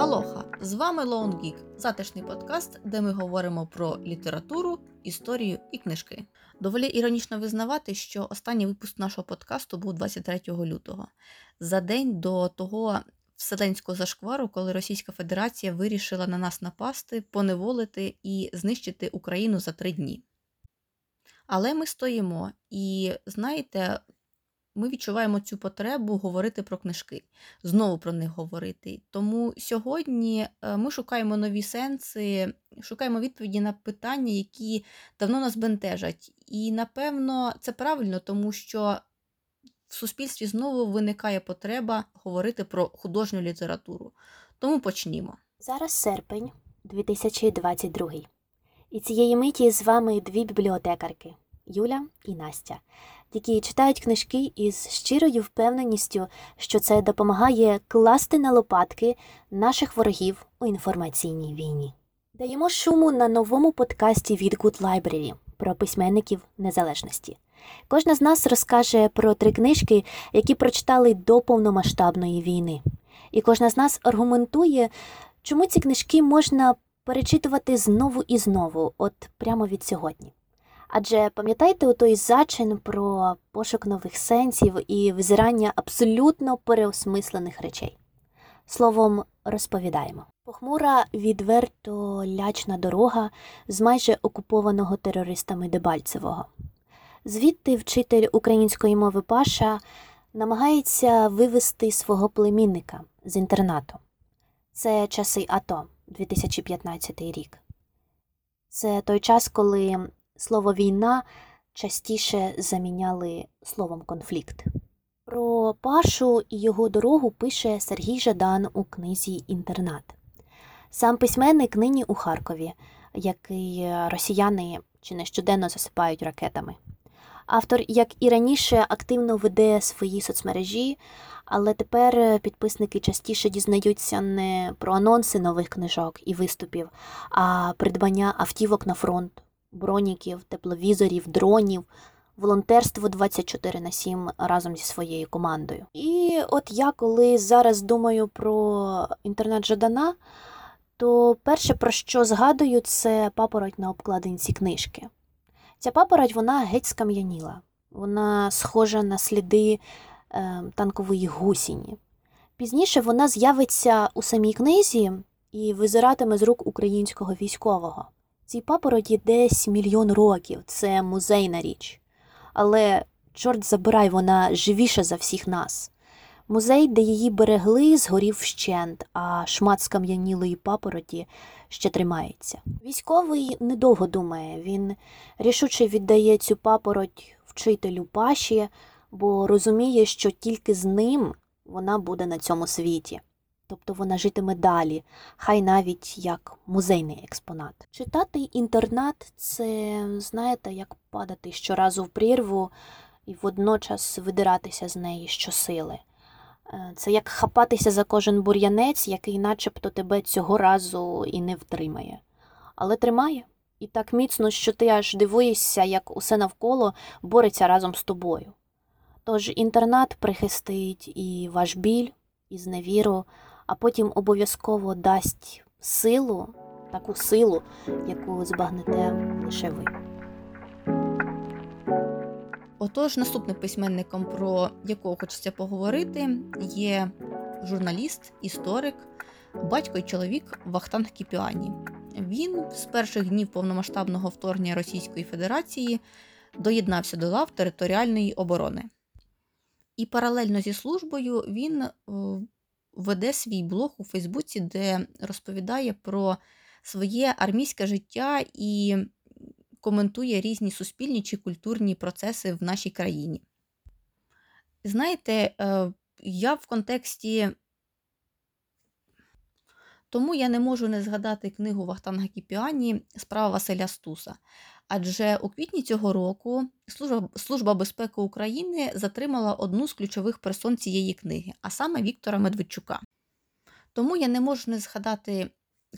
Алоха! З вами Lone Geek, затишний подкаст, де ми говоримо про літературу, історію і книжки. Доволі іронічно визнавати, що останній випуск нашого подкасту був 23 лютого, за день до того вселенського зашквару, коли Російська Федерація вирішила на нас напасти, поневолити і знищити Україну за три дні. Але ми стоїмо і знаєте, ми відчуваємо цю потребу говорити про книжки, знову про них говорити. Тому сьогодні е, ми шукаємо нові сенси, шукаємо відповіді на питання, які давно нас бентежать. І напевно це правильно, тому що в суспільстві знову виникає потреба говорити про художню літературу. Тому почнімо. Зараз серпень 2022. І цієї миті з вами дві бібліотекарки Юля і Настя, які читають книжки із щирою впевненістю, що це допомагає класти на лопатки наших ворогів у інформаційній війні. Даємо шуму на новому подкасті від Good Library про письменників незалежності. Кожна з нас розкаже про три книжки, які прочитали до повномасштабної війни. І кожна з нас аргументує, чому ці книжки можна перечитувати знову і знову, от прямо від сьогодні. Адже пам'ятаєте у той зачин про пошук нових сенсів і визирання абсолютно переосмислених речей. Словом, розповідаємо. Похмура, відверто лячна дорога з майже окупованого терористами Дебальцевого. Звідти вчитель української мови Паша намагається вивести свого племінника з інтернату. Це часи АТО, 2015 рік. Це той час, коли слово війна частіше заміняли словом конфлікт. Про Пашу і його дорогу пише Сергій Жадан у книзі Інтернат. Сам письменник нині у Харкові, який росіяни чи не щоденно засипають ракетами. Автор, як і раніше, активно веде свої соцмережі, але тепер підписники частіше дізнаються не про анонси нових книжок і виступів, а придбання автівок на фронт, броніків, тепловізорів, дронів, волонтерство 24 на 7 разом зі своєю командою. І от я, коли зараз думаю про інтернет Жадана, то перше, про що згадую, це папороть на обкладинці книжки. Ця папороть вона геть скам'яніла, вона схожа на сліди е, танкової гусіні. Пізніше вона з'явиться у самій книзі і визиратиме з рук українського військового. Цій папороті десь мільйон років, це музейна річ. Але, чорт забирай, вона живіша за всіх нас. Музей, де її берегли, згорів вщент, а шмат скам'янілої папороті ще тримається. Військовий недовго думає, він рішуче віддає цю папороть вчителю Паші, бо розуміє, що тільки з ним вона буде на цьому світі. Тобто вона житиме далі, хай навіть як музейний експонат. Читати інтернат це, знаєте, як падати щоразу в прірву і водночас видиратися з неї щосили. Це як хапатися за кожен бур'янець, який начебто тебе цього разу і не втримає. Але тримає і так міцно, що ти аж дивуєшся, як усе навколо бореться разом з тобою. Тож інтернат прихистить і ваш біль, і зневіру, а потім обов'язково дасть силу, таку силу, яку збагнете лише ви. Отож, наступним письменником, про якого хочеться поговорити, є журналіст, історик, батько і чоловік Вахтанг Кіпіані. Він з перших днів повномасштабного вторгнення Російської Федерації доєднався до лав територіальної оборони. І паралельно зі службою він веде свій блог у Фейсбуці, де розповідає про своє армійське життя і коментує різні суспільні чи культурні процеси в нашій країні. Знаєте, е, я в контексті. Тому я не можу не згадати книгу Вахтанга Кіпіані Справа Василя Стуса. Адже у квітні цього року Служба, Служба безпеки України затримала одну з ключових персон цієї книги, а саме Віктора Медведчука. Тому я не можу не згадати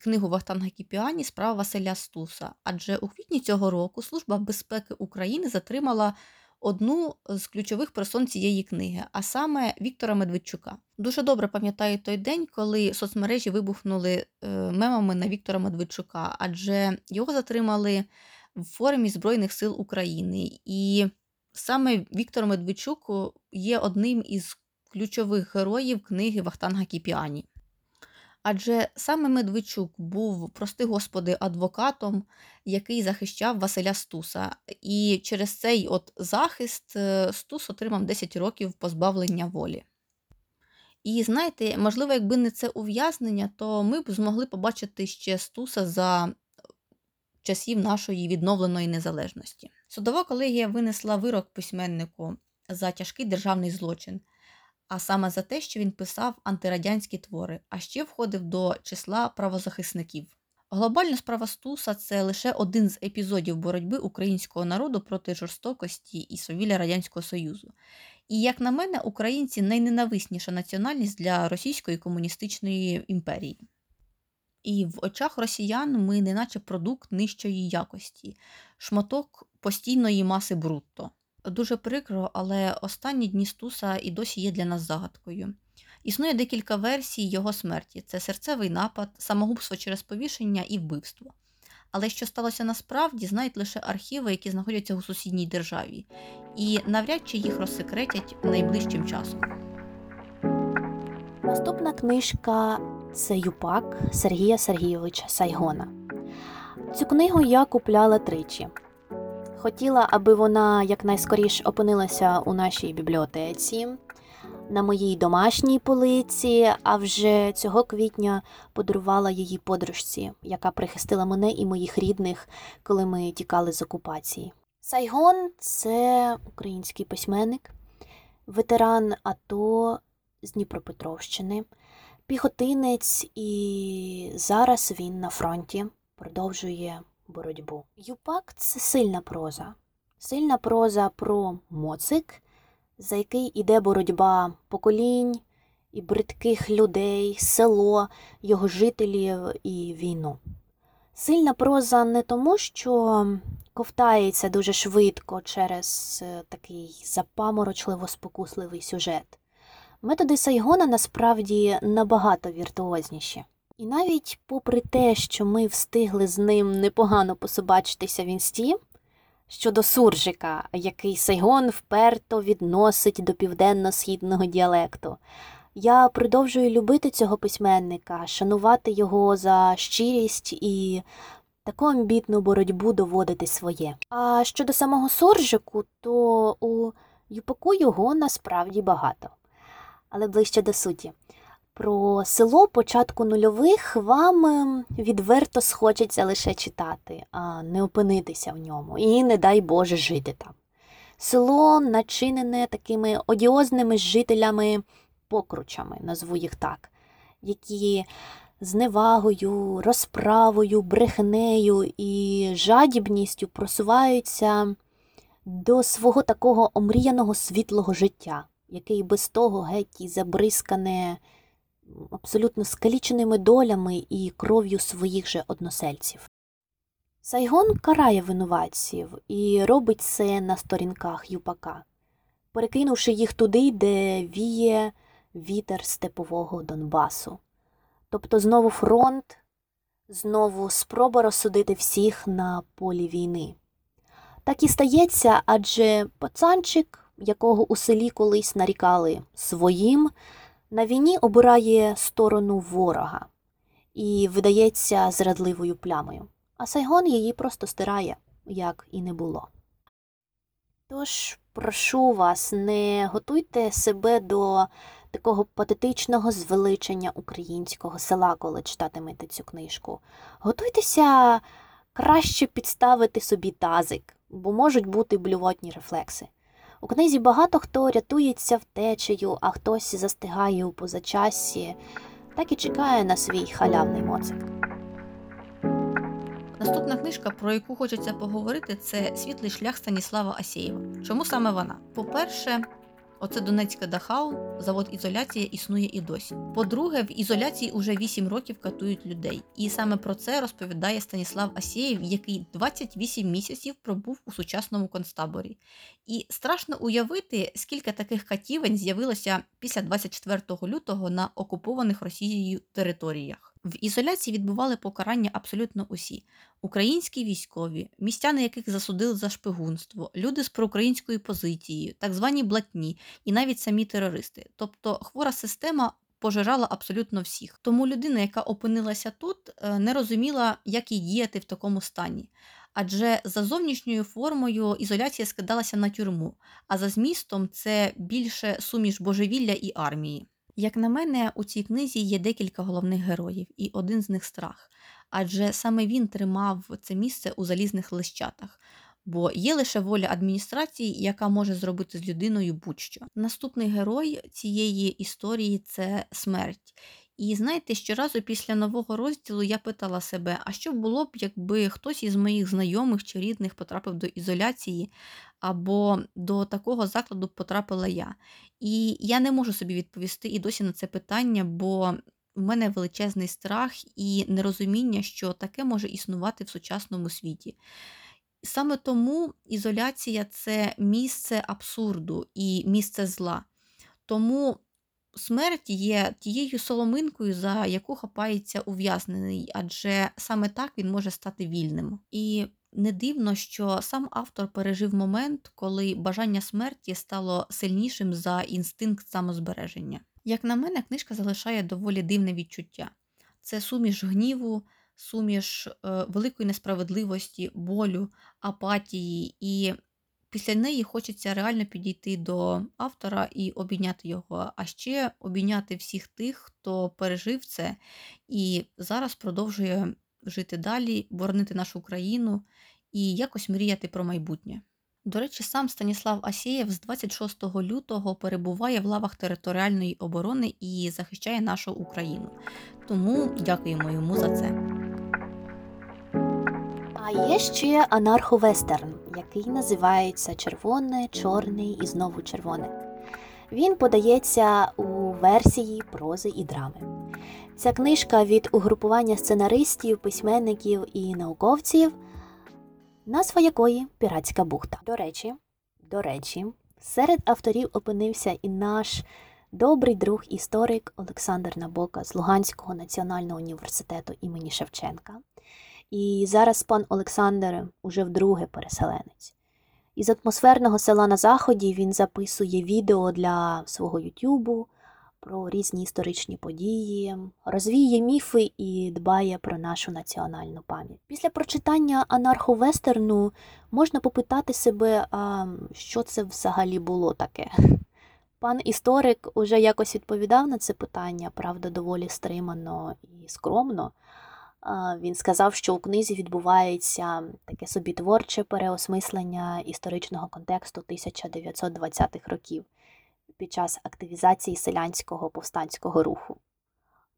книгу Вахтанга Кіпіані Справа Василя Стуса. Адже у квітні цього року Служба безпеки України затримала одну з ключових персон цієї книги, а саме Віктора Медведчука. Дуже добре пам'ятаю той день, коли соцмережі вибухнули е, мемами на Віктора Медведчука, адже його затримали в формі Збройних сил України. І саме Віктор Медведчук є одним із ключових героїв книги Вахтанга Кіпіані. Адже саме Медведчук був, прости господи, адвокатом, який захищав Василя Стуса. І через цей от захист е, Стус отримав 10 років позбавлення волі. І знаєте, можливо, якби не це ув'язнення, то ми б змогли побачити ще Стуса за часів нашої відновленої незалежності. Судова колегія винесла вирок письменнику за тяжкий державний злочин, а саме за те, що він писав антирадянські твори, а ще входив до числа правозахисників. Глобальна справа Стуса це лише один з епізодів боротьби українського народу проти жорстокості і совілля Радянського Союзу. І, як на мене, українці найненависніша національність для російської комуністичної імперії. І в очах росіян ми неначе продукт нижчої якості, шматок постійної маси брутто. Дуже прикро, але останні дні Стуса і досі є для нас загадкою. Існує декілька версій його смерті: це серцевий напад, самогубство через повішення і вбивство. Але що сталося насправді, знають лише архіви, які знаходяться у сусідній державі, і навряд чи їх розсекретять найближчим часом. Наступна книжка це Юпак Сергія Сергійовича Сайгона. Цю книгу я купляла тричі. Хотіла, аби вона якнайскоріш опинилася у нашій бібліотеці, на моїй домашній полиці, а вже цього квітня подарувала її подружці, яка прихистила мене і моїх рідних, коли ми тікали з окупації. Сайгон це український письменник, ветеран АТО з Дніпропетровщини, піхотинець, і зараз він на фронті продовжує боротьбу. Юпак це сильна проза. Сильна проза про моцик, за який іде боротьба поколінь і бридких людей, село, його жителів і війну. Сильна проза не тому, що ковтається дуже швидко через е, такий запаморочливо спокусливий сюжет. Методи Сайгона насправді набагато віртуозніші. І навіть попри те, що ми встигли з ним непогано пособачитися в інсті, щодо суржика, який Сайгон вперто відносить до південно-східного діалекту, я продовжую любити цього письменника, шанувати його за щирість і таку амбітну боротьбу доводити своє. А щодо самого суржику, то у Юпаку його насправді багато. Але ближче до суті. Про село початку нульових вам ем, відверто схочеться лише читати, а не опинитися в ньому, і, не дай Боже, жити там. Село начинене такими одіозними жителями покручами, назву їх так, які зневагою, розправою, брехнею і жадібністю просуваються до свого такого омріяного світлого життя, який без того геть і забризкане абсолютно скаліченими долями і кров'ю своїх же односельців. Сайгон карає винуватців і робить це на сторінках юпака, перекинувши їх туди, де віє вітер степового Донбасу. Тобто знову фронт, знову спроба розсудити всіх на полі війни. Так і стається, адже пацанчик, якого у селі колись нарікали своїм, на війні обирає сторону ворога і видається зрадливою плямою, а Сайгон її просто стирає, як і не було. Тож, прошу вас, не готуйте себе до такого патетичного звеличення українського села, коли читатимете цю книжку. Готуйтеся краще підставити собі тазик, бо можуть бути блювотні рефлекси. У книзі багато хто рятується втечею, а хтось застигає у позачассі, так і чекає на свій халявний моцик. Наступна книжка, про яку хочеться поговорити, це Світлий шлях Станіслава Асєєва. Чому саме вона? По-перше, Оце Донецьке Дахау, завод ізоляція існує і досі. По-друге, в ізоляції уже 8 років катують людей. І саме про це розповідає Станіслав Асєєв, який 28 місяців пробув у сучасному концтаборі. І страшно уявити, скільки таких катівень з'явилося після 24 лютого на окупованих Росією територіях. В ізоляції відбували покарання абсолютно усі: українські військові, містяни, яких засудили за шпигунство, люди з проукраїнською позицією, так звані блатні, і навіть самі терористи. Тобто хвора система. Пожирала абсолютно всіх. Тому людина, яка опинилася тут, е, не розуміла, як їй діяти в такому стані. Адже за зовнішньою формою ізоляція скидалася на тюрму, а за змістом це більше суміш божевілля і армії. Як на мене, у цій книзі є декілька головних героїв, і один з них страх. Адже саме він тримав це місце у залізних лищатах. Бо є лише воля адміністрації, яка може зробити з людиною будь-що. Наступний герой цієї історії це смерть. І знаєте, щоразу після нового розділу я питала себе, а що було б, якби хтось із моїх знайомих чи рідних потрапив до ізоляції, або до такого закладу потрапила я. І я не можу собі відповісти і досі на це питання, бо в мене величезний страх і нерозуміння, що таке може існувати в сучасному світі. Саме тому ізоляція це місце абсурду і місце зла. Тому смерть є тією соломинкою, за яку хапається ув'язнений, адже саме так він може стати вільним. І не дивно, що сам автор пережив момент, коли бажання смерті стало сильнішим за інстинкт самозбереження. Як на мене, книжка залишає доволі дивне відчуття. Це суміш гніву, суміш е, великої несправедливості, болю, апатії, і після неї хочеться реально підійти до автора і обійняти його, а ще обійняти всіх тих, хто пережив це і зараз продовжує жити далі, боронити нашу країну і якось мріяти про майбутнє. До речі, сам Станіслав Асєєв з 26 лютого перебуває в лавах територіальної оборони і захищає нашу Україну. Тому дякуємо йому за це. А є ще анарховестерн, який називається Червоне, Чорний і знову червоне. Він подається у версії прози і драми. Ця книжка від угрупування сценаристів, письменників і науковців, назва якої Піратська бухта. До речі, до речі, серед авторів опинився і наш добрий друг історик Олександр Набока з Луганського національного університету імені Шевченка. І зараз пан Олександр уже вдруге переселенець. Із атмосферного села на заході він записує відео для свого Ютубу про різні історичні події, розвіє міфи і дбає про нашу національну пам'ять. Після прочитання анарховестерну можна попитати себе, а що це взагалі було таке. Пан історик уже якось відповідав на це питання, правда, доволі стримано і скромно. Він сказав, що у книзі відбувається таке собі творче переосмислення історичного контексту 1920-х років під час активізації селянського повстанського руху.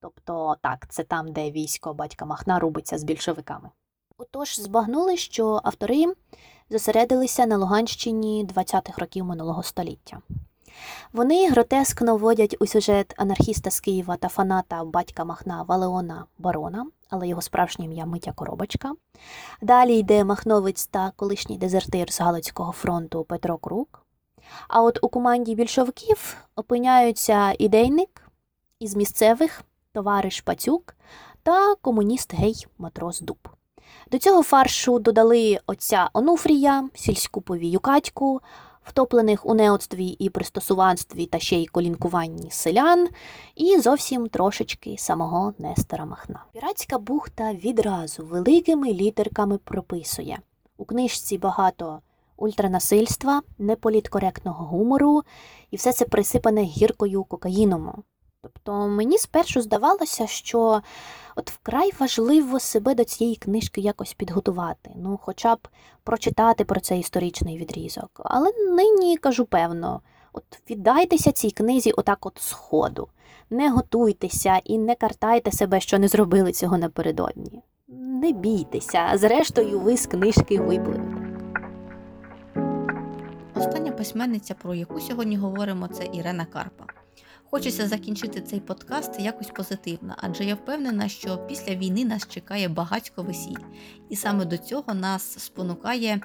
Тобто, так, це там, де військо батька Махна рубиться з більшовиками. Отож, збагнули, що автори зосередилися на Луганщині 20-х років минулого століття. Вони гротескно вводять у сюжет анархіста з Києва та фаната батька Махна Валеона Барона, але його справжнє ім'я Митя Коробочка. Далі йде Махновець та колишній дезертир з Галицького фронту Петро Крук. А от у команді більшовиків опиняються ідейник із місцевих товариш Пацюк та комуніст гей матрос Дуб. До цього фаршу додали отця Онуфрія, сільську повію Катьку, втоплених у неоцтві і пристосуванстві та ще й колінкуванні селян, і зовсім трошечки самого Нестора Махна. Піратська бухта відразу великими літерками прописує у книжці багато ультранасильства, неполіткоректного гумору, і все це присипане гіркою кокаїном. Тобто мені спершу здавалося, що от вкрай важливо себе до цієї книжки якось підготувати, ну, хоча б прочитати про цей історичний відрізок. Але нині кажу певно, от віддайтеся цій книзі отак от сходу. Не готуйтеся і не картайте себе, що не зробили цього напередодні. Не бійтеся, зрештою, ви з книжки випливете. Остання письменниця, про яку сьогодні говоримо, це Ірена Карпа. Хочеться закінчити цей подкаст якось позитивно, адже я впевнена, що після війни нас чекає багатько весіль, і саме до цього нас спонукає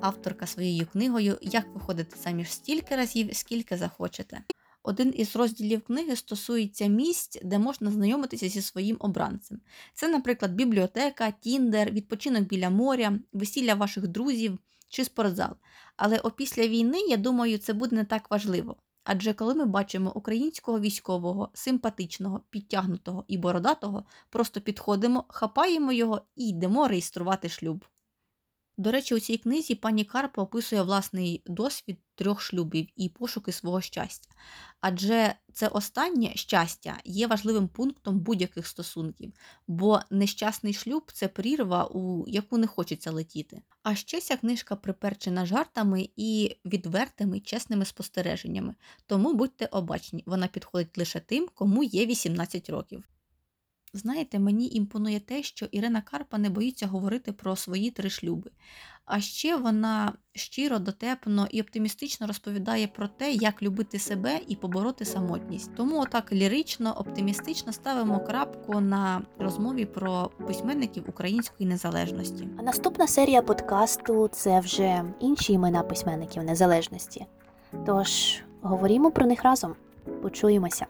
авторка своєю книгою Як виходити заміж стільки разів, скільки захочете. Один із розділів книги стосується місць, де можна знайомитися зі своїм обранцем. Це, наприклад, бібліотека, тіндер, відпочинок біля моря, весілля ваших друзів чи спортзал. Але опісля війни, я думаю, це буде не так важливо. Адже коли ми бачимо українського військового, симпатичного, підтягнутого і бородатого, просто підходимо, хапаємо його і йдемо реєструвати шлюб. До речі, у цій книзі пані Карпа описує власний досвід трьох шлюбів і пошуки свого щастя. Адже це останнє щастя є важливим пунктом будь-яких стосунків, бо нещасний шлюб це прірва, у яку не хочеться летіти. А ще ця книжка приперчена жартами і відвертими чесними спостереженнями, тому будьте обачні, вона підходить лише тим, кому є 18 років. Знаєте, мені імпонує те, що Ірина Карпа не боїться говорити про свої три шлюби. А ще вона щиро, дотепно і оптимістично розповідає про те, як любити себе і побороти самотність. Тому отак лірично, оптимістично ставимо крапку на розмові про письменників української незалежності. А наступна серія подкасту це вже інші імена письменників незалежності. Тож говоримо про них разом. Почуємося.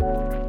you